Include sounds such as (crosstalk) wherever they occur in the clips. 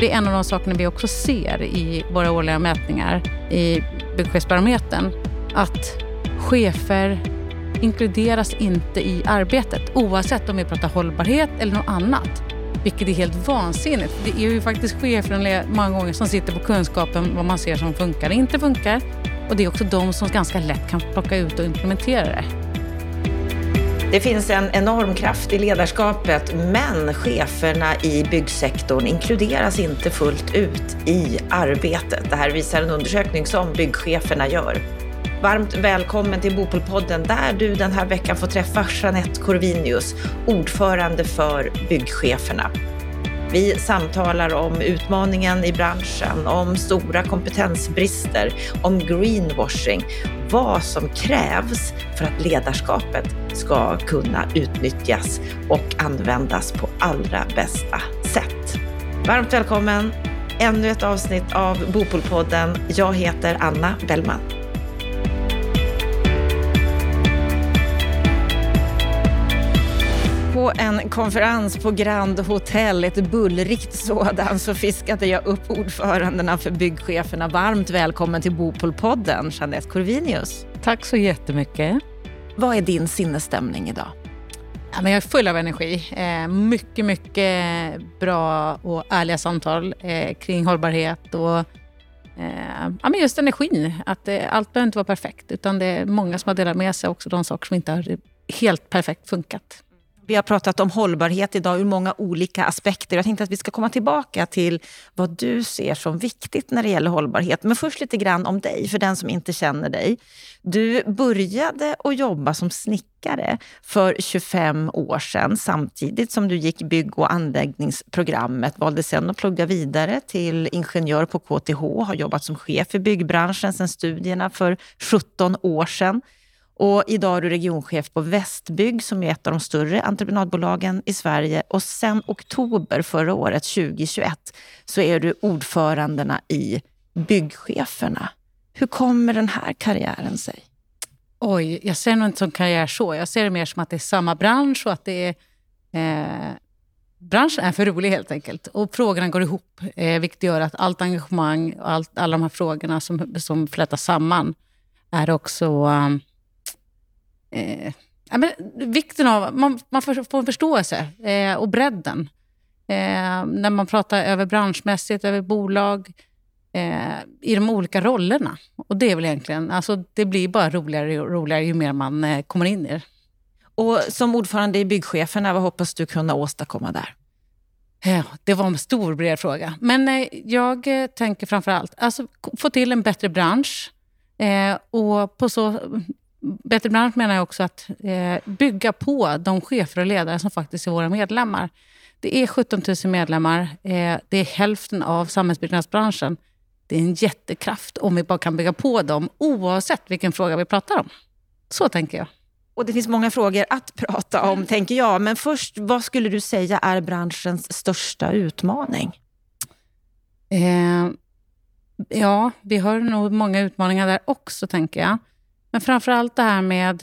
Det är en av de sakerna vi också ser i våra årliga mätningar i Byggchefsbarometern. Att chefer inkluderas inte i arbetet oavsett om vi pratar hållbarhet eller något annat. Vilket är helt vansinnigt. Det är ju faktiskt chefer många gånger som sitter på kunskapen vad man ser som funkar och inte funkar. Och det är också de som ganska lätt kan plocka ut och implementera det. Det finns en enorm kraft i ledarskapet, men cheferna i byggsektorn inkluderas inte fullt ut i arbetet. Det här visar en undersökning som byggcheferna gör. Varmt välkommen till Bopolpodden där du den här veckan får träffa Jeanette Corvinius, ordförande för byggcheferna. Vi samtalar om utmaningen i branschen, om stora kompetensbrister, om greenwashing, vad som krävs för att ledarskapet ska kunna utnyttjas och användas på allra bästa sätt. Varmt välkommen! Ännu ett avsnitt av Bopolpodden. Jag heter Anna Bellman. På en konferens på Grand Hotel, ett bullrigt sådan, så fiskade jag upp ordförandena för byggcheferna. Varmt välkommen till Bopolpodden, Jeanette Corvinius. Tack så jättemycket. Vad är din sinnesstämning idag? Ja, men jag är full av energi. Eh, mycket, mycket bra och ärliga samtal eh, kring hållbarhet och eh, ja, men just energin. Att allt behöver inte vara perfekt, utan det är många som har delat med sig också de saker som inte har helt perfekt funkat. Vi har pratat om hållbarhet idag ur många olika aspekter. Jag tänkte att vi ska komma tillbaka till vad du ser som viktigt när det gäller hållbarhet. Men först lite grann om dig, för den som inte känner dig. Du började att jobba som snickare för 25 år sedan samtidigt som du gick bygg och anläggningsprogrammet. Valde sen att plugga vidare till ingenjör på KTH, har jobbat som chef i byggbranschen sedan studierna för 17 år sedan. Och idag är du regionchef på Västbygg som är ett av de större entreprenadbolagen i Sverige. Och sen oktober förra året, 2021, så är du ordförandena i Byggcheferna. Hur kommer den här karriären sig? Oj, jag ser nog inte som karriär så. Jag ser det mer som att det är samma bransch och att det är... Eh, branschen är för rolig helt enkelt. Och frågorna går ihop, eh, vilket gör att allt engagemang och allt, alla de här frågorna som, som flätas samman är också... Um, eh, ja, men vikten av, man, man får en förståelse eh, och bredden. Eh, när man pratar över branschmässigt, över bolag, eh, i de olika rollerna. Och det är väl egentligen, alltså det blir bara roligare och roligare ju mer man eh, kommer in i det. Och som ordförande i Byggcheferna, vad hoppas du kunna åstadkomma där? Det var en stor bred fråga. Men eh, jag tänker framför allt alltså, få till en bättre bransch. Eh, och på så Bättre bransch menar jag också att eh, bygga på de chefer och ledare som faktiskt är våra medlemmar. Det är 17 000 medlemmar. Eh, det är hälften av samhällsbyggnadsbranschen. Det är en jättekraft om vi bara kan bygga på dem oavsett vilken fråga vi pratar om. Så tänker jag. Och Det finns många frågor att prata om, tänker jag. Men först, vad skulle du säga är branschens största utmaning? Eh, ja, vi har nog många utmaningar där också, tänker jag. Men framför allt det här med...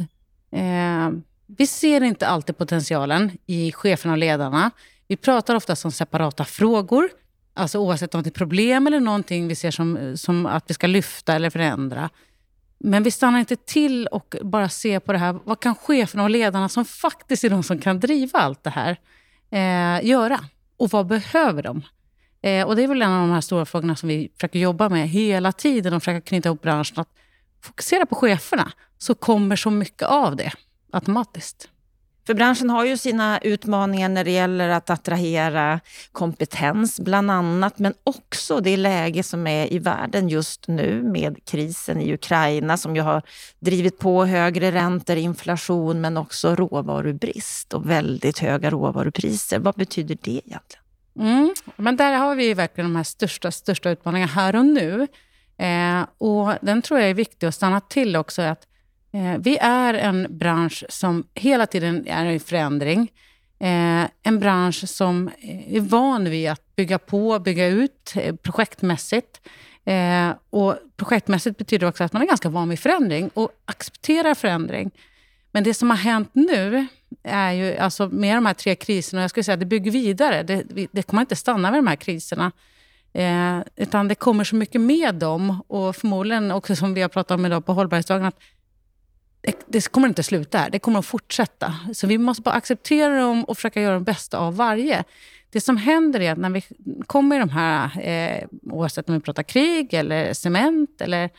Eh, vi ser inte alltid potentialen i cheferna och ledarna. Vi pratar ofta om separata frågor. Alltså oavsett om det är problem eller någonting vi ser som, som att vi ska lyfta eller förändra. Men vi stannar inte till och bara ser på det här. Vad kan cheferna och ledarna, som faktiskt är de som kan driva allt det här, eh, göra? Och vad behöver de? Eh, och Det är väl en av de här stora frågorna som vi försöker jobba med hela tiden och försöka knyta ihop branschen. Att fokusera på cheferna så kommer så mycket av det automatiskt. För branschen har ju sina utmaningar när det gäller att attrahera kompetens bland annat, men också det läge som är i världen just nu med krisen i Ukraina som ju har drivit på högre räntor, inflation men också råvarubrist och väldigt höga råvarupriser. Vad betyder det egentligen? Mm, men där har vi verkligen de här största, största utmaningarna här och nu. Eh, och Den tror jag är viktig att stanna till också. Att, eh, vi är en bransch som hela tiden är i förändring. Eh, en bransch som eh, är van vid att bygga på, bygga ut eh, projektmässigt. Eh, och projektmässigt betyder också att man är ganska van vid förändring och accepterar förändring. Men det som har hänt nu är ju, alltså med de här tre kriserna, och jag skulle säga att det bygger vidare. Det, det kommer inte stanna vid de här kriserna. Eh, utan det kommer så mycket med dem och förmodligen också som vi har pratat om idag på hållbarhetsdagen, att det, det, kommer inte sluta här. Det kommer att fortsätta. Så vi måste bara acceptera dem och försöka göra det bästa av varje. Det som händer är att när vi kommer i de här, eh, oavsett om vi pratar krig, eller cement, eller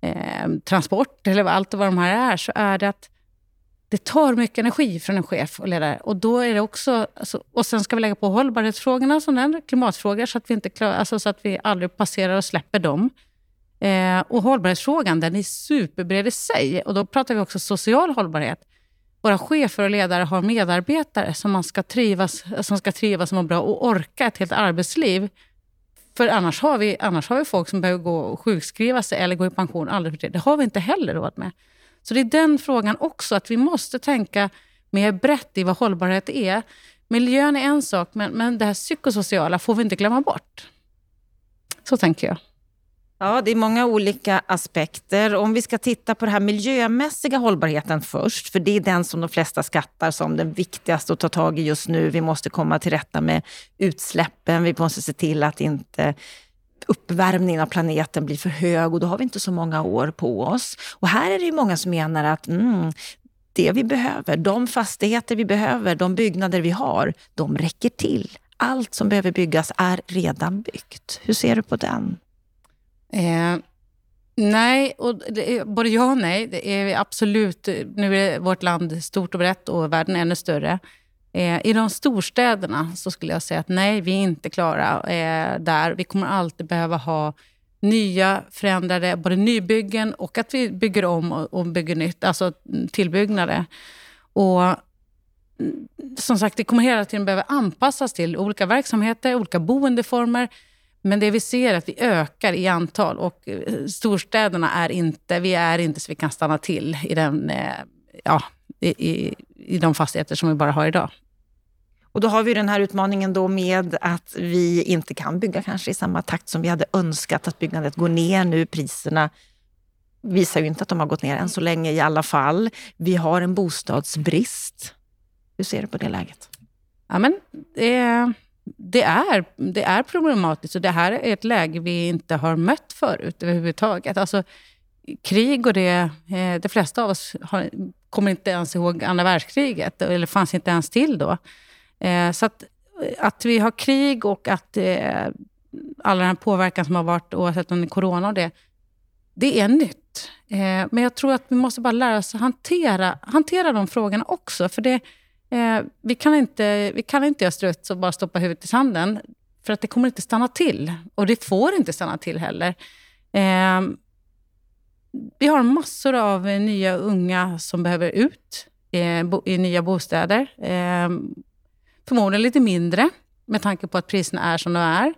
eh, transport, eller allt vad de här är, så är det att det tar mycket energi från en chef och ledare. Och då är det också, alltså, och sen ska vi lägga på hållbarhetsfrågorna som den, klimatfrågor, så att vi, inte klar, alltså, så att vi aldrig passerar och släpper dem. Eh, och hållbarhetsfrågan den är superbred i sig. Och då pratar vi också social hållbarhet. Våra chefer och ledare har medarbetare som, man ska trivas, som ska trivas, må bra och orka ett helt arbetsliv. För annars har, vi, annars har vi folk som behöver gå och sjukskriva sig eller gå i pension aldrig för det. Det har vi inte heller råd med. Så det är den frågan också, att vi måste tänka mer brett i vad hållbarhet är. Miljön är en sak, men, men det här psykosociala får vi inte glömma bort. Så tänker jag. Ja, det är många olika aspekter. Om vi ska titta på den här miljömässiga hållbarheten först, för det är den som de flesta skattar som den viktigaste att ta tag i just nu. Vi måste komma till rätta med utsläppen. Vi måste se till att inte uppvärmningen av planeten blir för hög och då har vi inte så många år på oss. Och här är det ju många som menar att mm, det vi behöver, de fastigheter vi behöver, de byggnader vi har, de räcker till. Allt som behöver byggas är redan byggt. Hur ser du på den? Eh, nej, och är, både ja och nej. Det är absolut, nu är vårt land stort och brett och världen ännu större. Eh, I de storstäderna så skulle jag säga att nej, vi är inte klara eh, där. Vi kommer alltid behöva ha nya, förändrade, både nybyggen och att vi bygger om och, och bygger nytt, alltså tillbyggnader. Och mm, som sagt, det kommer hela tiden behöva anpassas till olika verksamheter, olika boendeformer. Men det vi ser är att vi ökar i antal och eh, storstäderna är inte, vi är inte så vi kan stanna till i, den, eh, ja, i, i de fastigheter som vi bara har idag. Och då har vi den här utmaningen då med att vi inte kan bygga kanske i samma takt som vi hade önskat, att byggandet går ner nu. Priserna visar ju inte att de har gått ner än så länge i alla fall. Vi har en bostadsbrist. Hur ser du på det läget? Ja, men det, det, är, det är problematiskt och det här är ett läge vi inte har mött förut överhuvudtaget. Alltså, krig och det, eh, de flesta av oss har, kommer inte ens ihåg andra världskriget, eller fanns inte ens till då. Eh, så att, att vi har krig och att eh, all den här påverkan som har varit, oavsett om det är corona och det, det är nytt. Eh, men jag tror att vi måste bara lära oss att hantera, hantera de frågorna också. För det, eh, vi, kan inte, vi kan inte göra struts och bara stoppa huvudet i sanden. För att det kommer inte stanna till. Och det får inte stanna till heller eh, vi har massor av eh, nya unga som behöver ut eh, i nya bostäder. Ehm, förmodligen lite mindre med tanke på att priserna är som de är.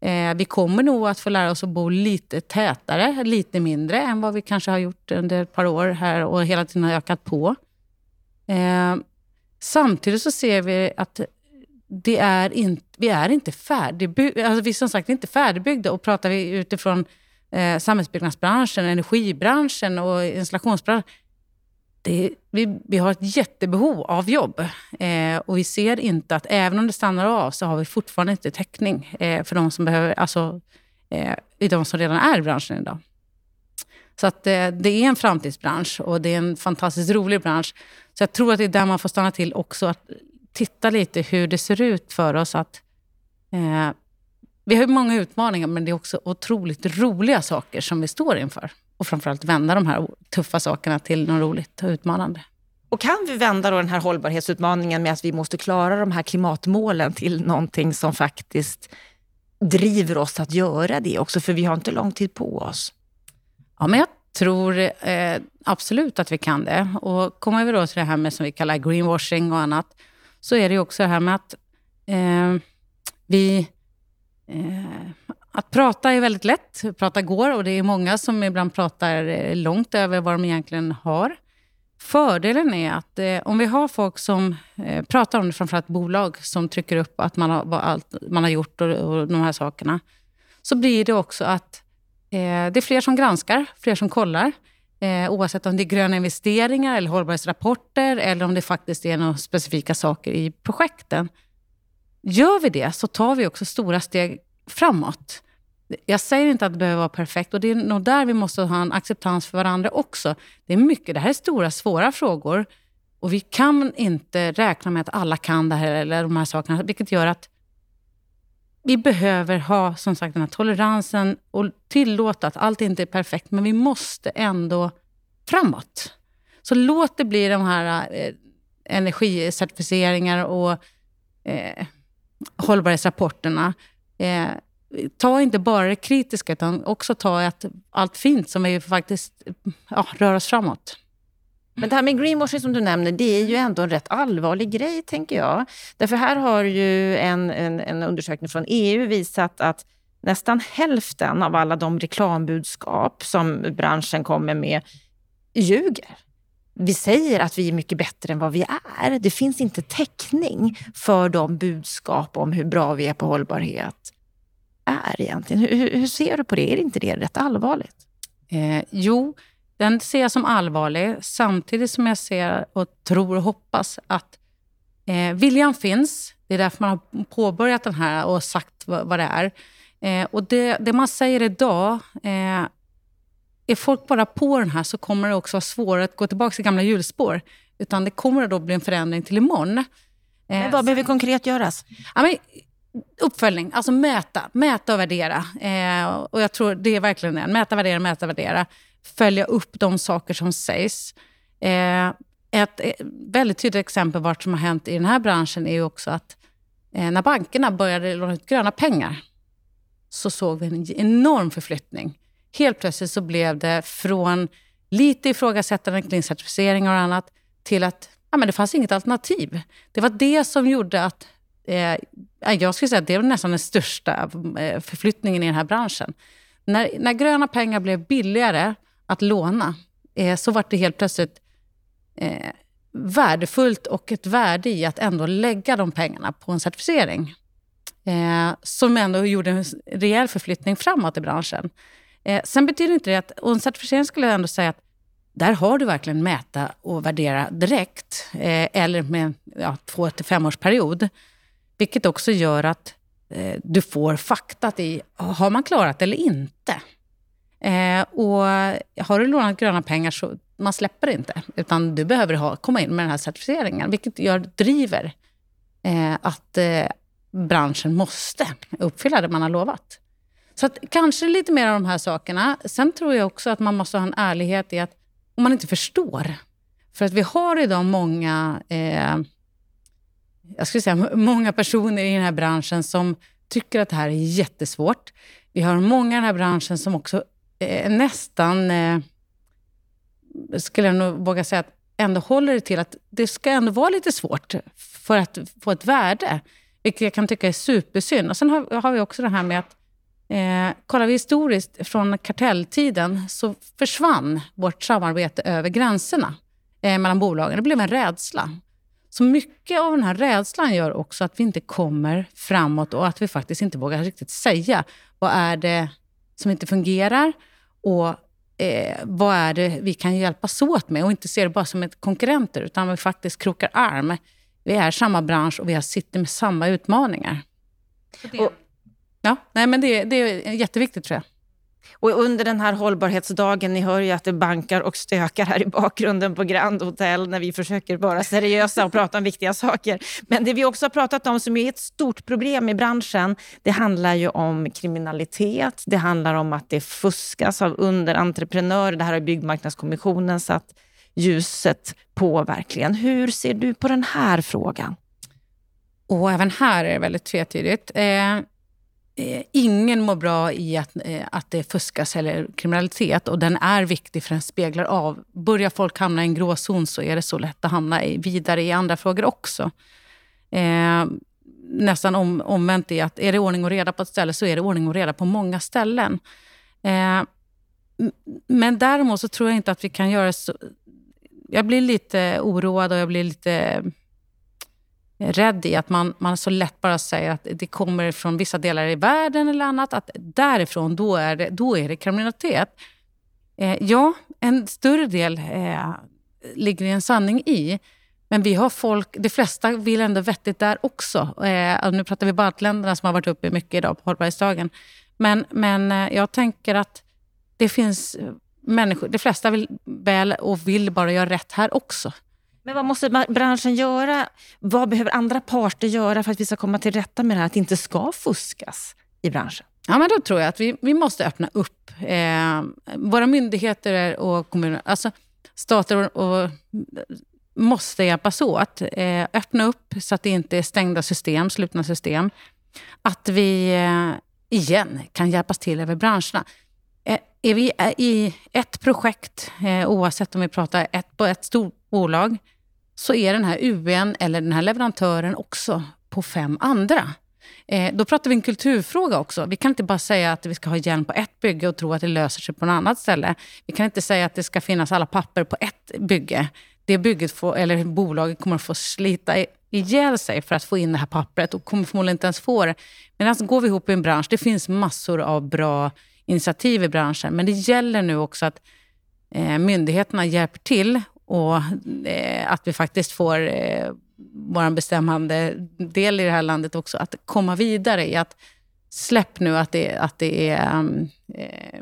Eh, vi kommer nog att få lära oss att bo lite tätare, lite mindre än vad vi kanske har gjort under ett par år här och hela tiden har ökat på. Ehm, samtidigt så ser vi att det är in, vi är inte färdigbyggda. Alltså vi är som sagt inte färdigbyggda och pratar vi utifrån eh, samhällsbyggnadsbranschen, energibranschen och installationsbranschen. Det, vi, vi har ett jättebehov av jobb eh, och vi ser inte att även om det stannar av så har vi fortfarande inte täckning eh, för de som behöver, alltså eh, de som redan är i branschen idag. Så att eh, det är en framtidsbransch och det är en fantastiskt rolig bransch. Så jag tror att det är där man får stanna till också, att titta lite hur det ser ut för oss att eh, vi har många utmaningar, men det är också otroligt roliga saker som vi står inför. Och framförallt vända de här tuffa sakerna till något roligt och utmanande. Och kan vi vända då den här hållbarhetsutmaningen med att vi måste klara de här klimatmålen till någonting som faktiskt driver oss att göra det också? För vi har inte lång tid på oss. Ja, men jag tror eh, absolut att vi kan det. Och kommer vi då till det här med som vi kallar greenwashing och annat, så är det också det här med att eh, vi Eh, att prata är väldigt lätt. Prata går och det är många som ibland pratar eh, långt över vad de egentligen har. Fördelen är att eh, om vi har folk som eh, pratar om det, framförallt bolag som trycker upp att man har, vad allt man har gjort och, och de här sakerna, så blir det också att eh, det är fler som granskar, fler som kollar. Eh, oavsett om det är gröna investeringar eller hållbarhetsrapporter eller om det faktiskt är några specifika saker i projekten. Gör vi det så tar vi också stora steg framåt. Jag säger inte att det behöver vara perfekt och det är nog där vi måste ha en acceptans för varandra också. Det är mycket, det här är stora, svåra frågor och vi kan inte räkna med att alla kan det här eller de här sakerna, vilket gör att vi behöver ha som sagt den här toleransen och tillåta att allt inte är perfekt, men vi måste ändå framåt. Så låt det bli de här eh, energicertifieringar och eh, hållbarhetsrapporterna. Eh, ta inte bara det kritiska, utan också ta att allt fint som vi faktiskt ja, rör oss framåt. Men det här med greenwashing som du nämner, det är ju ändå en rätt allvarlig grej, tänker jag. Därför här har ju en, en, en undersökning från EU visat att nästan hälften av alla de reklambudskap som branschen kommer med ljuger. Vi säger att vi är mycket bättre än vad vi är. Det finns inte täckning för de budskap om hur bra vi är på hållbarhet är egentligen. Hur, hur ser du på det? Är inte det rätt allvarligt? Eh, jo, den ser jag som allvarlig, samtidigt som jag ser och tror och hoppas att eh, viljan finns. Det är därför man har påbörjat den här och sagt vad, vad det är. Eh, och det, det, man säger idag, eh, är folk bara på den här så kommer det också vara svårare att gå tillbaka till gamla hjulspår. Utan det kommer då bli en förändring till imorgon. Eh, men vad behöver konkret göras? Ja, men, uppföljning, alltså mäta, mäta och värdera. Eh, och jag tror det är verkligen det. Mäta, värdera, mäta, värdera följa upp de saker som sägs. Eh, ett väldigt tydligt exempel vad som har hänt i den här branschen är ju också att eh, när bankerna började låna ut gröna pengar så såg vi en enorm förflyttning. Helt plötsligt så blev det från lite ifrågasättande kring certifieringar och annat till att ja, men det fanns inget alternativ. Det var det som gjorde att eh, jag skulle säga att det var nästan den största eh, förflyttningen i den här branschen. När, när gröna pengar blev billigare att låna, eh, så var det helt plötsligt eh, värdefullt och ett värde i att ändå lägga de pengarna på en certifiering. Eh, som ändå gjorde en rejäl förflyttning framåt i branschen. Eh, sen betyder inte det att, och en certifiering skulle jag ändå säga att där har du verkligen mäta och värdera direkt, eh, eller med ja, två till femårsperiod. Vilket också gör att eh, du får faktat i, har man klarat eller inte? Eh, och har du lånat gröna pengar så man släpper inte, utan du behöver ha, komma in med den här certifieringen, vilket gör, driver eh, att eh, branschen måste uppfylla det man har lovat. Så att, kanske lite mer av de här sakerna. Sen tror jag också att man måste ha en ärlighet i att om man inte förstår. För att vi har idag många, eh, jag skulle säga många personer i den här branschen som tycker att det här är jättesvårt. Vi har många i den här branschen som också eh, nästan, eh, skulle jag nog våga säga, att ändå håller det till att det ska ändå vara lite svårt för att få ett värde. Vilket jag kan tycka är supersynd. Och sen har, har vi också det här med att Eh, kollar vi historiskt, från kartelltiden, så försvann vårt samarbete över gränserna eh, mellan bolagen. Det blev en rädsla. Så mycket av den här rädslan gör också att vi inte kommer framåt och att vi faktiskt inte vågar riktigt säga vad är det som inte fungerar och eh, vad är det vi kan hjälpas åt med och inte se det bara som ett konkurrenter utan vi faktiskt krokar arm. Vi är samma bransch och vi sitter med samma utmaningar. Och, ja, nej, men det, det är jätteviktigt tror jag. Och under den här hållbarhetsdagen, ni hör ju att det bankar och stökar här i bakgrunden på Grand Hotel när vi försöker vara seriösa och prata om viktiga saker. Men det vi också har pratat om som är ett stort problem i branschen, det handlar ju om kriminalitet. Det handlar om att det fuskas av underentreprenörer. Det här har Byggmarknadskommissionen satt ljuset på verkligen. Hur ser du på den här frågan? Och även här är det väldigt tvetydigt. Eh, Eh, ingen mår bra i att, eh, att det fuskas eller kriminalitet och den är viktig för den speglar av. Börjar folk hamna i en gråzon så är det så lätt att hamna i, vidare i andra frågor också. Eh, nästan om, omvänt i att är det ordning och reda på ett ställe så är det ordning och reda på många ställen. Eh, men däremot så tror jag inte att vi kan göra så... Jag blir lite oroad och jag blir lite rädd i att man, man så lätt bara säger att det kommer från vissa delar i världen eller annat. Att därifrån, då är det, då är det kriminalitet. Eh, ja, en större del eh, ligger en sanning i. Men vi har folk, de flesta vill ändå vettigt där också. Eh, nu pratar vi baltländerna som har varit uppe mycket idag på hållbarhetsdagen. Men, men eh, jag tänker att det finns eh, människor, de flesta vill väl och vill bara göra rätt här också. Men vad måste branschen göra? Vad behöver andra parter göra för att vi ska komma till rätta med det här, att det inte ska fuskas i branschen? Ja, men då tror jag att vi, vi måste öppna upp. Eh, våra myndigheter och kommuner, alltså stater och, och måste hjälpas åt. Eh, öppna upp så att det inte är stängda system, slutna system. Att vi eh, igen kan hjälpas till över branscherna. Eh, är vi i ett projekt, eh, oavsett om vi pratar ett, på ett stort bolag, så är den här UN eller den här leverantören också på fem andra. Eh, då pratar vi en kulturfråga också. Vi kan inte bara säga att vi ska ha hjälm på ett bygge och tro att det löser sig på något annat ställe. Vi kan inte säga att det ska finnas alla papper på ett bygge. Det bygget får, eller bolaget kommer att få slita ihjäl sig för att få in det här pappret och kommer förmodligen inte ens få det. Men alltså går vi ihop i en bransch, det finns massor av bra initiativ i branschen, men det gäller nu också att eh, myndigheterna hjälper till och eh, att vi faktiskt får eh, vår bestämmande del i det här landet också, att komma vidare i att släpp nu att det, att det är mm, eh,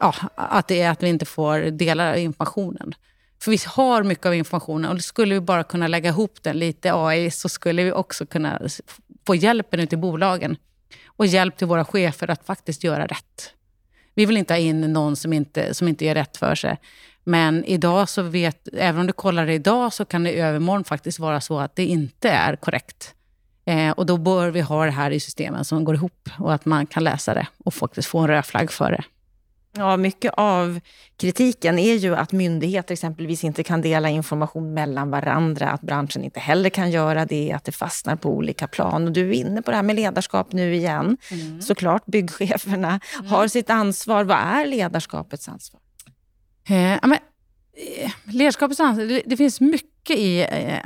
ja, att, det är att vi inte får dela informationen. För vi har mycket av informationen och skulle vi bara kunna lägga ihop den lite AI så skulle vi också kunna få hjälpen ut i bolagen och hjälp till våra chefer att faktiskt göra rätt. Vi vill inte ha in någon som inte, som inte gör rätt för sig. Men idag så vet, även om du kollar det idag så kan det i övermorgon faktiskt vara så att det inte är korrekt. Eh, och då bör vi ha det här i systemen som går ihop och att man kan läsa det och faktiskt få en röd flagg för det. Ja, mycket av kritiken är ju att myndigheter exempelvis inte kan dela information mellan varandra, att branschen inte heller kan göra det, att det fastnar på olika plan. Och du är inne på det här med ledarskap nu igen. Mm. Såklart, byggcheferna mm. har sitt ansvar. Vad är ledarskapets ansvar? Eh, men, eh, ledarskapets ansvar, det, det, finns mycket i... Eh,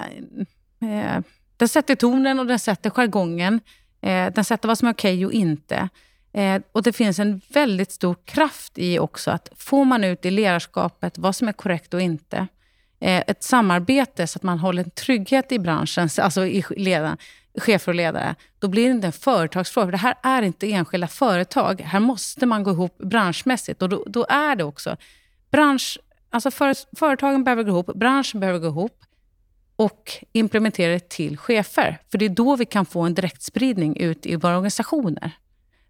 eh, den sätter tonen och den sätter jargongen. Eh, den sätter vad som är okej och inte. Eh, och Det finns en väldigt stor kraft i också att får man ut i ledarskapet vad som är korrekt och inte. Eh, ett samarbete så att man håller en trygghet i branschen, (laughs) alltså i ledaren, chefer och ledare, då blir det inte en företagsfråga. Det här är inte enskilda företag. Här måste man gå ihop branschmässigt och då, då är det också bransch, alltså för, företagen behöver gå ihop, branschen behöver gå ihop och implementera det till chefer. För det är då vi kan få en direktspridning ut i våra organisationer.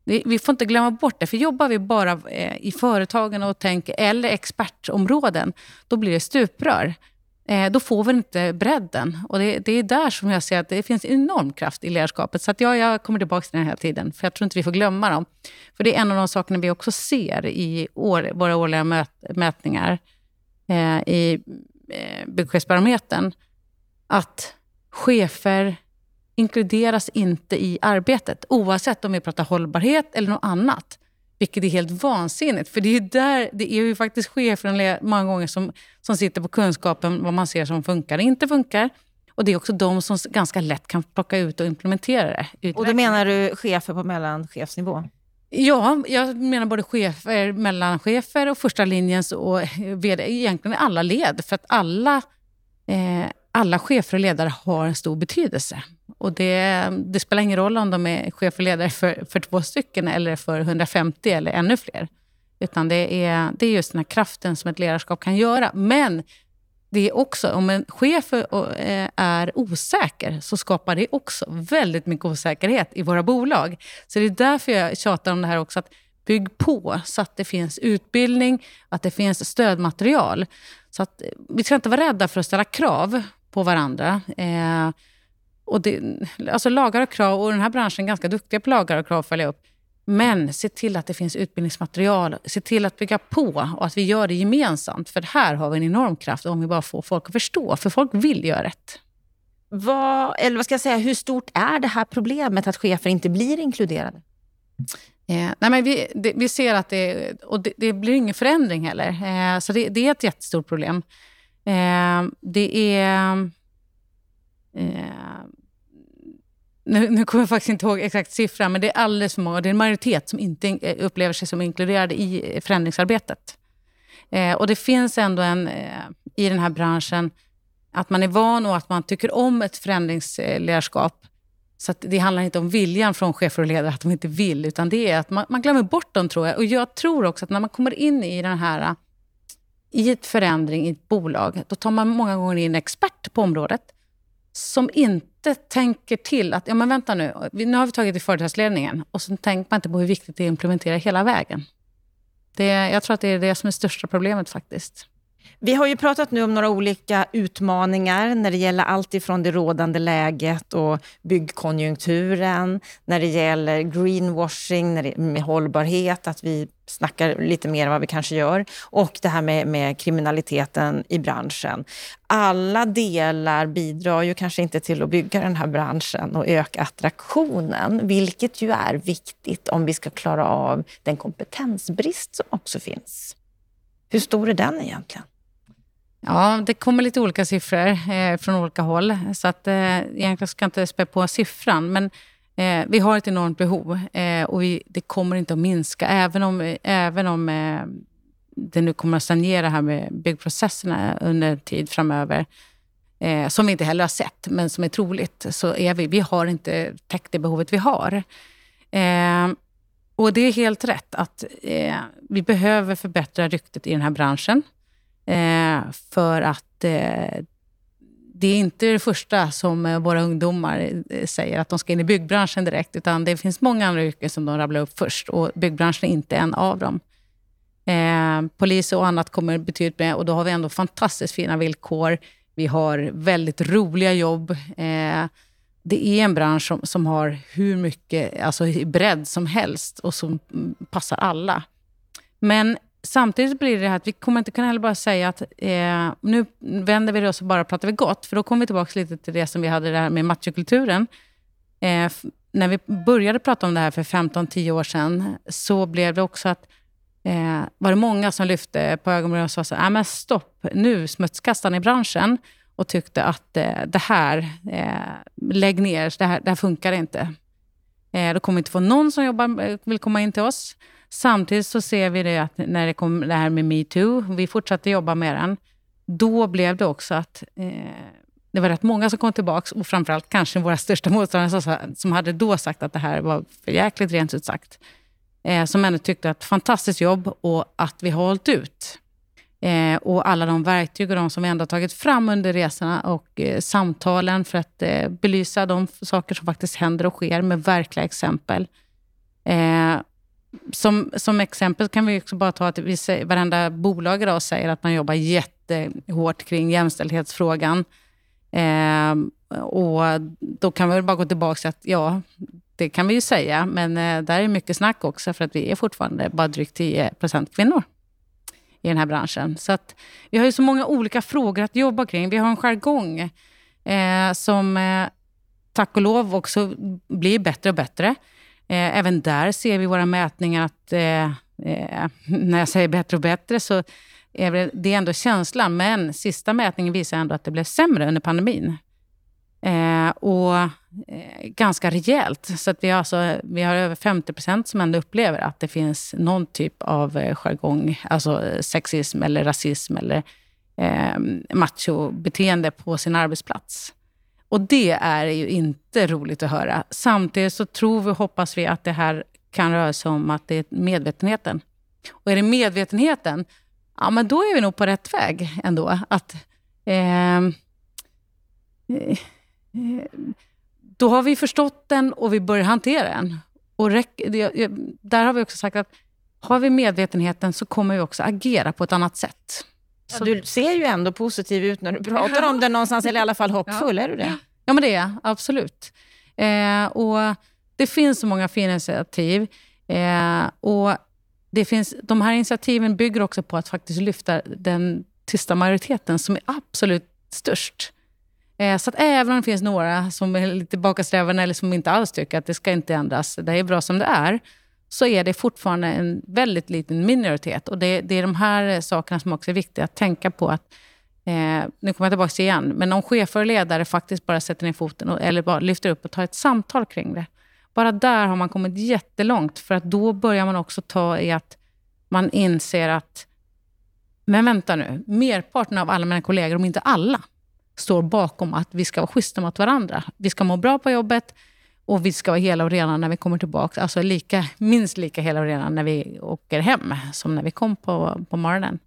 Vi får inte glömma bort det, för jobbar vi bara eh, i företagen och tänker, eller expertområden, då blir det stuprör. Eh, då får vi inte bredden. Och det, det, är där som jag ser att det finns enorm kraft i ledarskapet. Så att jag, jag kommer tillbaka till den här tiden, för jag tror inte vi får glömma dem. För det är en av de sakerna vi också ser i år, våra årliga möt, mätningar eh, i eh, Byggchefsbarometern, att chefer inkluderas inte i arbetet, oavsett om vi pratar hållbarhet eller något annat. Vilket är helt vansinnigt, för det är, där, det är ju faktiskt chefer många gånger som, som sitter på kunskapen vad man ser som funkar och inte funkar. Och Det är också de som ganska lätt kan plocka ut och implementera det. Och då menar du chefer på mellanchefsnivå? Ja, jag menar både chefer, mellanchefer och första linjens och (laughs) vd, egentligen alla led. För att alla, eh, alla chefer och ledare har en stor betydelse. Och det, det, spelar ingen roll om de är chef och ledare för, för två stycken eller för 150 eller ännu fler. Utan det är, det är just den här kraften som ett ledarskap kan göra. Men det är också, om en chef eh, är osäker så skapar det också väldigt mycket osäkerhet i våra bolag. Så det är därför jag tjatar om det här också. att Bygg på så att det finns utbildning, att det finns stödmaterial. Så att eh, vi ska inte vara rädda för att ställa krav på varandra. Eh, och det, alltså lagar och krav, och den här branschen är ganska duktiga på lagar och krav följa upp. Men se till att det finns utbildningsmaterial, se till att bygga på och att vi gör det gemensamt. För här har vi en enorm kraft om vi bara får folk att förstå, för folk vill göra rätt. Vad, eller vad ska jag säga, hur stort är det här problemet att chefer inte blir inkluderade? Eh, nej men vi, det, vi ser att det, och det, det blir ingen förändring heller. Eh, så det, det, är ett jättestort problem. Eh, det är... Nu, nu kommer jag faktiskt inte ihåg exakt siffra, men det är alldeles för många. Det är en majoritet som inte eh, upplever sig som inkluderade i eh, förändringsarbetet. Eh, och det finns ändå en, eh, i den här branschen, att man är van och att man tycker om ett förändringsledarskap Så det handlar inte om viljan från chefer och ledare, att de inte vill, utan det är att man, man glömmer bort dem, tror jag. Och jag tror också att när man kommer in i den här i ett förändring i ett bolag, då tar man många gånger in en expert på området som inte inte tänker till att, ja men vänta nu, nu har vi tagit i företagsledningen och så tänker man inte på hur viktigt det är att implementera hela vägen. Det, jag tror att det är det som är största problemet faktiskt. Vi har ju pratat nu om några olika utmaningar när det gäller allt ifrån det rådande läget och byggkonjunkturen, när det gäller greenwashing, när det, med hållbarhet, att vi snackar lite mer än vad vi kanske gör, och det här med, med kriminaliteten i branschen. Alla delar bidrar ju kanske inte till att bygga den här branschen och öka attraktionen, vilket ju är viktigt om vi ska klara av den kompetensbrist som också finns. Hur stor är den egentligen? Ja, det kommer lite olika siffror eh, från olika håll. Så att, eh, egentligen ska jag inte spä på siffran. Men eh, vi har ett enormt behov eh, och vi, det kommer inte att minska. Även om, även om eh, det nu kommer att stagnera här med byggprocesserna under tid framöver. Eh, som vi inte heller har sett, men som är troligt. Så är vi, vi har inte täckt det behovet vi har. Eh, och det är helt rätt att eh, vi behöver förbättra ryktet i den här branschen. Eh, för att eh, det är inte det första som eh, våra ungdomar eh, säger, att de ska in i byggbranschen direkt. Utan det finns många andra yrken som de rabblar upp först och byggbranschen är inte en av dem. Eh, polis och annat kommer betydligt med och då har vi ändå fantastiskt fina villkor. Vi har väldigt roliga jobb. Eh, det är en bransch som, som har hur mycket alltså, bredd som helst och som passar alla. Men samtidigt blir det här att vi kommer inte kunna heller bara säga att eh, nu vänder vi oss och bara pratar vi gott. För då kommer vi tillbaka lite till det som vi hade där med machokulturen. Eh, när vi började prata om det här för 15-10 år sedan, så blev det också att eh, var det många som lyfte på ögonbrynen och sa så här, äh, men stopp, nu smutskastar ni branschen och tyckte att eh, det här, eh, lägg ner, det här, det här funkar inte. Eh, då kommer vi inte få någon som jobbar, eh, vill komma in till oss. Samtidigt så ser vi det att när det kom det här med metoo, vi fortsatte jobba med den, då blev det också att eh, det var rätt många som kom tillbaka och framförallt kanske våra största motståndare som hade då sagt att det här var för jäkligt rent ut sagt. Eh, som ändå tyckte att fantastiskt jobb och att vi har hållit ut. Eh, och alla de verktyg och de som vi ändå tagit fram under resorna och eh, samtalen för att eh, belysa de saker som faktiskt händer och sker med verkliga exempel. Eh, som, som exempel kan vi också bara ta att vi säger, varenda bolag idag säger att man jobbar jättehårt kring jämställdhetsfrågan. Eh, och då kan vi bara gå tillbaka till att ja, det kan vi ju säga, men eh, där är mycket snack också för att vi är fortfarande bara drygt 10 kvinnor i den här branschen. Så att vi har ju så många olika frågor att jobba kring. Vi har en jargong eh, som eh, tack och lov också blir bättre och bättre. Eh, även där ser vi i våra mätningar att, eh, eh, (laughs) när jag säger bättre och bättre, så är det ändå känslan. Men sista mätningen visar ändå att det blev sämre under pandemin. Eh, och eh, ganska rejält. Så att vi, har alltså, vi har över 50 procent som ändå upplever att det finns någon typ av eh, jargong, alltså sexism eller rasism eller eh, machobeteende på sin arbetsplats. Och det är ju inte roligt att höra. Samtidigt så tror vi och hoppas vi att det här kan röra sig om att det är medvetenheten. Och är det medvetenheten, ja men då är vi nog på rätt väg ändå. Att, ehm, eh, då har vi förstått den och vi börjar hantera den. Och där har vi också sagt att har vi medvetenheten så kommer vi också agera på ett annat sätt. Ja, du ser ju ändå positiv ut när du pratar om det någonstans, eller i alla fall hoppfull. Ja. Är du det? Ja, men det är jag. Absolut. Eh, och det finns så många fina initiativ. Eh, och det finns, de här initiativen bygger också på att faktiskt lyfta den tysta majoriteten som är absolut störst. Eh, så att även om det finns några som är lite bakåtsträvande eller som inte alls tycker att det ska inte ändras, det är bra som det är, så är det fortfarande en väldigt liten minoritet. Och det, det är de här sakerna som också är viktiga att tänka på. att eh, Nu kommer jag tillbaka igen, men om chefer och ledare faktiskt bara sätter ner foten och, eller bara lyfter upp och tar ett samtal kring det. Bara där har man kommit jättelångt, för att då börjar man också ta i att man inser att, men vänta nu, merparten av alla mina kollegor, om inte alla, står bakom att vi ska vara schyssta mot varandra. Vi ska må bra på jobbet och vi ska vara hela och rena när vi kommer tillbaka. Alltså lika, minst lika hela och rena när vi åker hem som när vi kom på, på morgonen.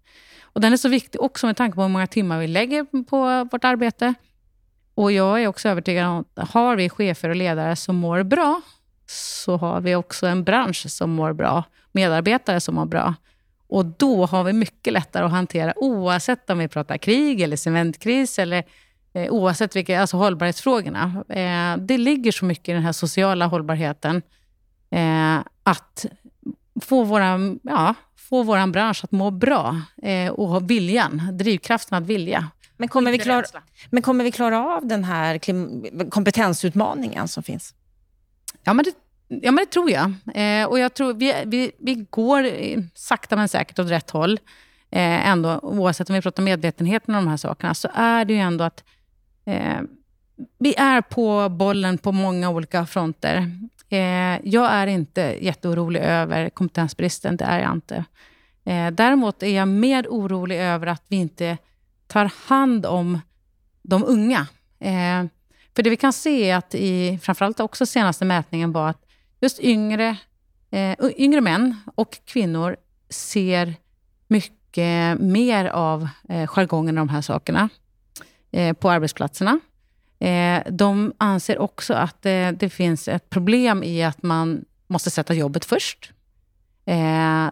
Och den är så viktig också med tanke på hur många timmar vi lägger på vårt arbete. Och jag är också övertygad om att har vi chefer och ledare som mår bra, så har vi också en bransch som mår bra, medarbetare som mår bra. Och då har vi mycket lättare att hantera, oavsett om vi pratar krig eller cementkris eller eh, oavsett vilka, alltså hållbarhetsfrågorna. Eh, det ligger så mycket i den här sociala hållbarheten eh, att få vår ja, få våran bransch att må bra eh, och ha viljan, drivkraften att vilja. Men kommer, vi klara, men kommer vi klara av den här kompetensutmaningen som finns? Ja, men det, ja, men det tror jag. Eh, och jag tror vi, vi, vi går sakta men säkert åt rätt håll. Ändå, oavsett om vi pratar medvetenheten om de här sakerna, så är det ju ändå att eh, vi är på bollen på många olika fronter. Eh, jag är inte jätteorolig över kompetensbristen, det är jag inte. Eh, däremot är jag mer orolig över att vi inte tar hand om de unga. Eh, för det vi kan se är att i framförallt också senaste mätningen var att just yngre, eh, yngre män och kvinnor ser mycket mer av eh, jargongen och de här sakerna Eh, på arbetsplatserna. Eh, de anser också att eh, det finns ett problem i att man måste sätta jobbet först.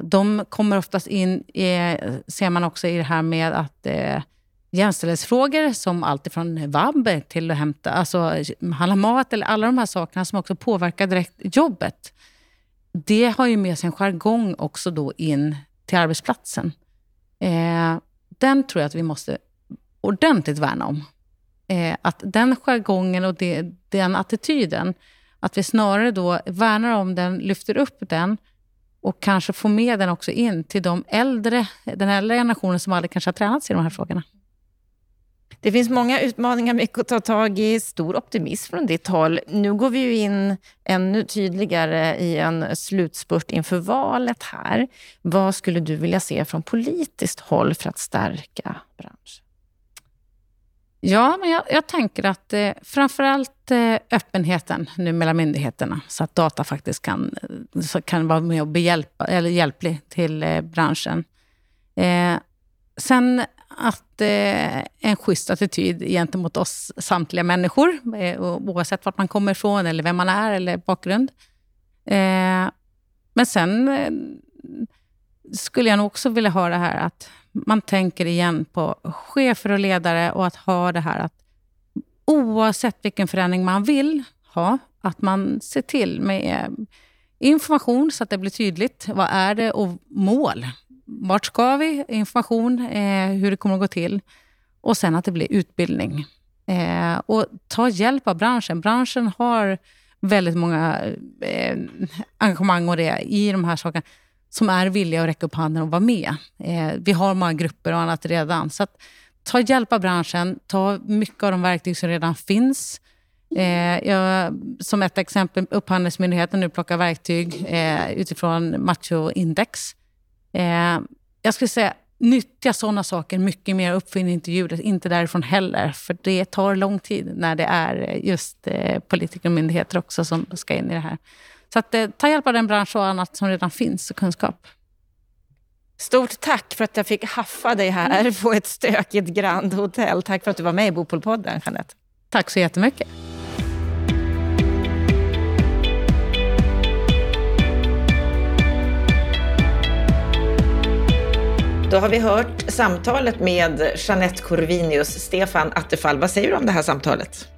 De kommer oftast in, ser man också i det här med att jämställdhetsfrågor som alltifrån vab till att hämta, alltså handla mat eller alla de här sakerna som också påverkar direkt jobbet. Det har ju med sig en jargong också då in till arbetsplatsen. den tror jag att vi måste ordentligt värna om eh, att den jargongen och det, den attityden, att vi snarare då värnar om den, lyfter upp den och kanske får med den också in till de äldre, den äldre generationen som aldrig kanske har tränats i de här frågorna. Det finns många utmaningar, mycket att ta tag i, stor optimism från ditt håll. Nu går vi ju in ännu tydligare i en slutspurt inför valet här. Vad skulle du vilja se från politiskt håll för att stärka branschen? Ja, men jag, jag tänker att eh, framförallt eh, öppenheten nu mellan myndigheterna, så att data faktiskt kan, eh, så kan vara med och behjälpa, eller hjälplig till eh, branschen. Eh, sen att eh, en schysst attityd gentemot oss samtliga människor, eh, oavsett vart man kommer ifrån, eller vem man är, eller bakgrund. Eh, men sen eh, skulle jag nog också vilja höra här att man tänker igen på chefer och ledare och att ha det här att oavsett vilken förändring man vill ha, att man ser till med eh, information så att det blir tydligt. Vad är det och mål? Vart ska vi? Information, eh, hur det kommer att gå till. Och sen att det blir utbildning. Eh, och ta hjälp av branschen. Branschen har väldigt många eh, engagemang och det i de här sakerna som är villiga att räcka upp handen och vara med. Eh, vi har många grupper och annat redan. Så att, ta hjälp av branschen, ta mycket av de verktyg som redan finns. Eh, jag, som ett exempel, Upphandlingsmyndigheten nu plockar verktyg eh, utifrån machoindex. Eh, jag skulle säga nyttja sådana saker mycket mer. Uppfinn inte ljudet, inte därifrån heller. För det tar lång tid när det är just eh, politiker och myndigheter också som ska in i det här. Så att, eh, ta hjälp av den bransch och annat som redan finns och kunskap. Stort tack för att jag fick haffa dig här på ett stökigt Grand Hotel. Tack för att du var med i Bopolpodden, Jeanette. Tack så jättemycket. Då har vi hört samtalet med Jeanette Corvinius. Stefan Attefall, vad säger du om det här samtalet?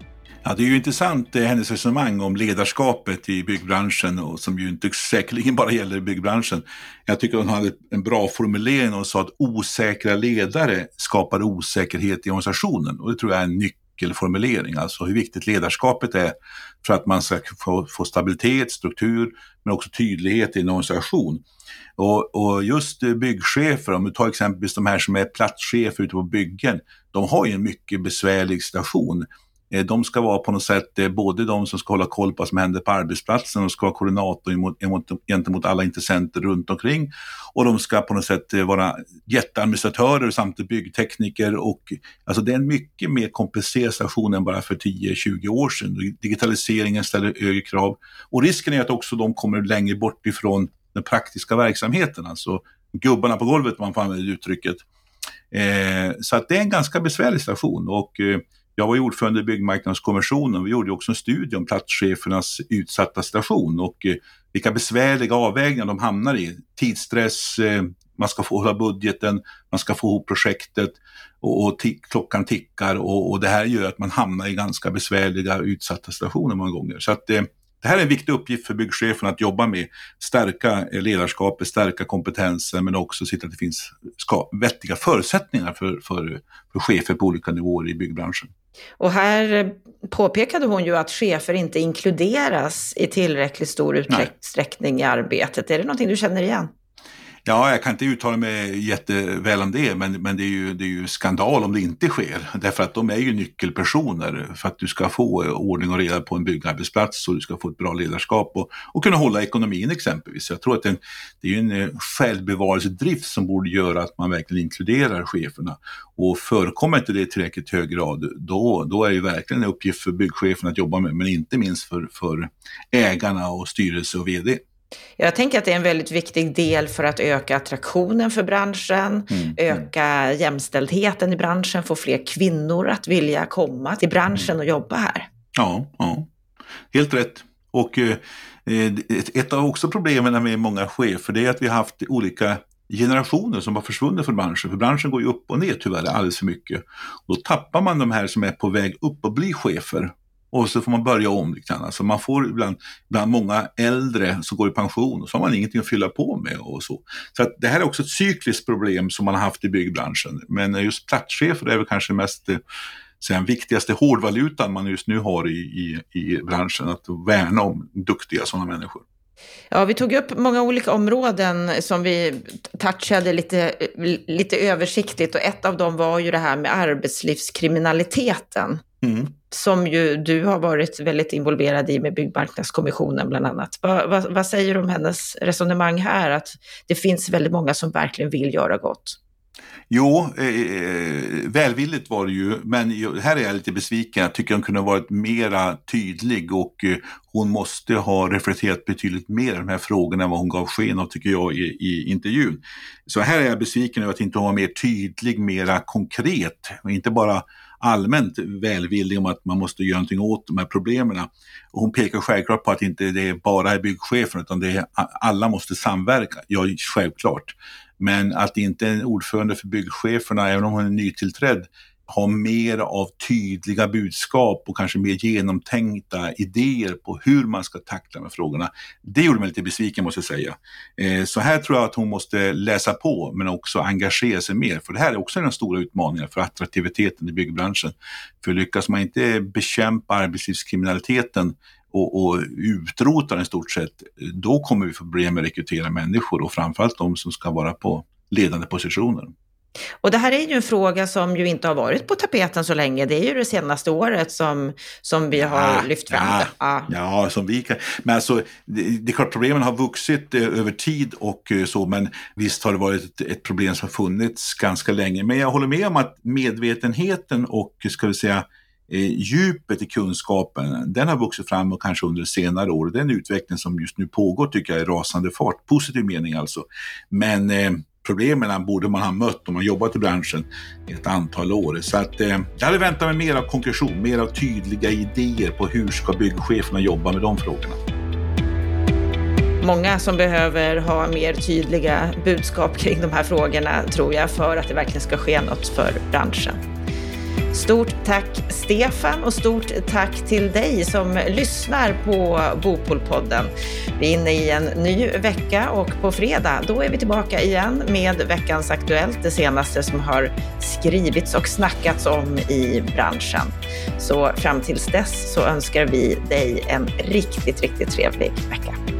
Ja, det är ju intressant, eh, hennes resonemang om ledarskapet i byggbranschen och som ju inte (laughs) säkerligen bara gäller byggbranschen. Jag tycker hon hade en bra formulering och sa att osäkra ledare skapar osäkerhet i organisationen och det tror jag är en nyckelformulering, alltså hur viktigt ledarskapet är för att man ska få, få stabilitet, struktur men också tydlighet i en organisation. Och, och, just eh, byggchefer, om du tar exempelvis de här som är platschefer ute på byggen, de har ju en mycket besvärlig situation Eh, de ska vara på något sätt eh, både de som ska hålla koll på vad som händer på arbetsplatsen och ska vara koordinator gentemot alla intressenter runt omkring. Och de ska på något sätt eh, vara jätteadministratörer samtidigt byggtekniker. Och, alltså det är en mycket mer komplicerad station än bara för 10-20 år sedan. Digitaliseringen ställer högre krav och risken är att också de kommer längre bort ifrån den praktiska verksamheten, alltså gubbarna på golvet om man får använda uttrycket. Eh, så att det är en ganska besvärlig station och eh, jag var ordförande i Byggmarknadskommissionen och vi gjorde också en studie om platschefernas utsatta station och eh, vilka besvärliga avvägningar de hamnar i. Tidsstress, eh, man ska få hålla budgeten, man ska få ihop projektet och, och klockan tickar och, och, det här gör att man hamnar i ganska besvärliga utsatta situationer många gånger. Så att, eh, det här är en viktig uppgift för byggchefen att jobba med. Stärka eh, ledarskapet, stärka kompetensen men också se till att det finns vettiga förutsättningar för, för, för chefer på olika nivåer i byggbranschen. Och här påpekade hon ju att chefer inte inkluderas i tillräckligt stor utsträckning i arbetet. Är det någonting du känner igen? Ja, jag kan inte uttala mig jätteväl om det, men, men det, är ju, det är ju skandal om det inte sker. Därför att de är ju nyckelpersoner för att du ska få ordning och reda på en byggarbetsplats och du ska få ett bra ledarskap och, och kunna hålla ekonomin exempelvis. Jag tror att det, det är en eh, självbevarelsedrift som borde göra att man verkligen inkluderar cheferna. Och förekommer inte det i tillräckligt hög grad, då, då är det verkligen en uppgift för byggchefen att jobba med, men inte minst för, för ägarna och styrelse och VD. Jag tänker att det är en väldigt viktig del för att öka attraktionen för branschen, mm. öka jämställdheten i branschen, få fler kvinnor att vilja komma till branschen och jobba här. Ja, ja. helt rätt. Och eh, ett av också problemen med många chefer det är att vi har haft olika generationer som har försvunnit från branschen. För branschen går ju upp och ner tyvärr alldeles för mycket. då tappar man de här som är på väg upp och bli chefer och så får man börja om. Liksom. Alltså man får ibland, ibland många äldre som går i pension och så har man ingenting att fylla på med. och så. Så det här är också ett cykliskt problem som man har haft i byggbranschen. Men just platschefer är väl kanske mest eh, den viktigaste hårdvalutan man just nu har i, i, i branschen, att värna om duktiga sådana människor. Ja, vi tog upp många olika områden som vi touchade lite, lite översiktligt och ett av dem var ju det här med arbetslivskriminaliteten. Mm. Som ju du har varit väldigt involverad i med Byggmarknadskommissionen bland annat. Vad, vad, vad säger du om hennes resonemang här? Att det finns väldigt många som verkligen vill göra gott. Jo, eh, eh välvilligt var det ju, men här är jag lite besviken. Jag tycker hon kunde ha varit mera tydlig och eh, hon måste ha reflekterat betydligt mer i de här frågorna än vad hon gav sken av, tycker jag, i, i intervjun. Så här är jag besviken över att inte hon var mer tydlig, mera konkret och inte bara allmänt välvillig om att man måste göra någonting åt de här problemen. Och hon pekar självklart på att inte det inte bara är byggchefen utan det är, alla måste samverka. Ja, självklart. Men att inte en ordförande för byggcheferna, även om hon är nytillträdd, ha mer av tydliga budskap och kanske mer genomtänkta idéer på hur man ska tackla de här frågorna. Det gjorde mig lite besviken måste jag säga. Eh, så här tror jag att hon måste läsa på men också engagera sig mer för det här är också den stora utmaningen för attraktiviteten i byggbranschen. För lyckas man inte bekämpa arbetslivskriminaliteten och, och utrota den i stort sett, då kommer vi få problem med att rekrytera människor och framförallt de som ska vara på ledande positioner. Och det här är ju en fråga som ju inte har varit på tapeten så länge. Det är ju det senaste året som, som vi har ja, lyft fram ja, det. Ja. ja, som vi kan. Men alltså, det, det är klart problemen har vuxit eh, över tid och eh, så, men visst har det varit ett, ett, problem som har funnits ganska länge. Men jag håller med om att medvetenheten och, ska vi säga, eh, djupet i kunskapen, den har vuxit fram och kanske under senare år. Det är en utveckling som just nu pågår tycker jag i rasande fart, positiv mening alltså. Men eh, problemen borde man ha mött om man jobbat i branschen i ett antal år. Så att, eh, jag hade väntat mig mer av konkretion, mer av tydliga idéer på hur ska byggcheferna jobba med de frågorna. Många som behöver ha mer tydliga budskap kring de här frågorna tror jag för att det verkligen ska ske något för branschen. Stort tack Stefan och stort tack till dig som lyssnar på Bopolpodden. Vi är inne i en ny vecka och på fredag då är vi tillbaka igen med veckans Aktuellt, det senaste som har skrivits och snackats om i branschen. Så fram tills dess så önskar vi dig en riktigt, riktigt trevlig vecka.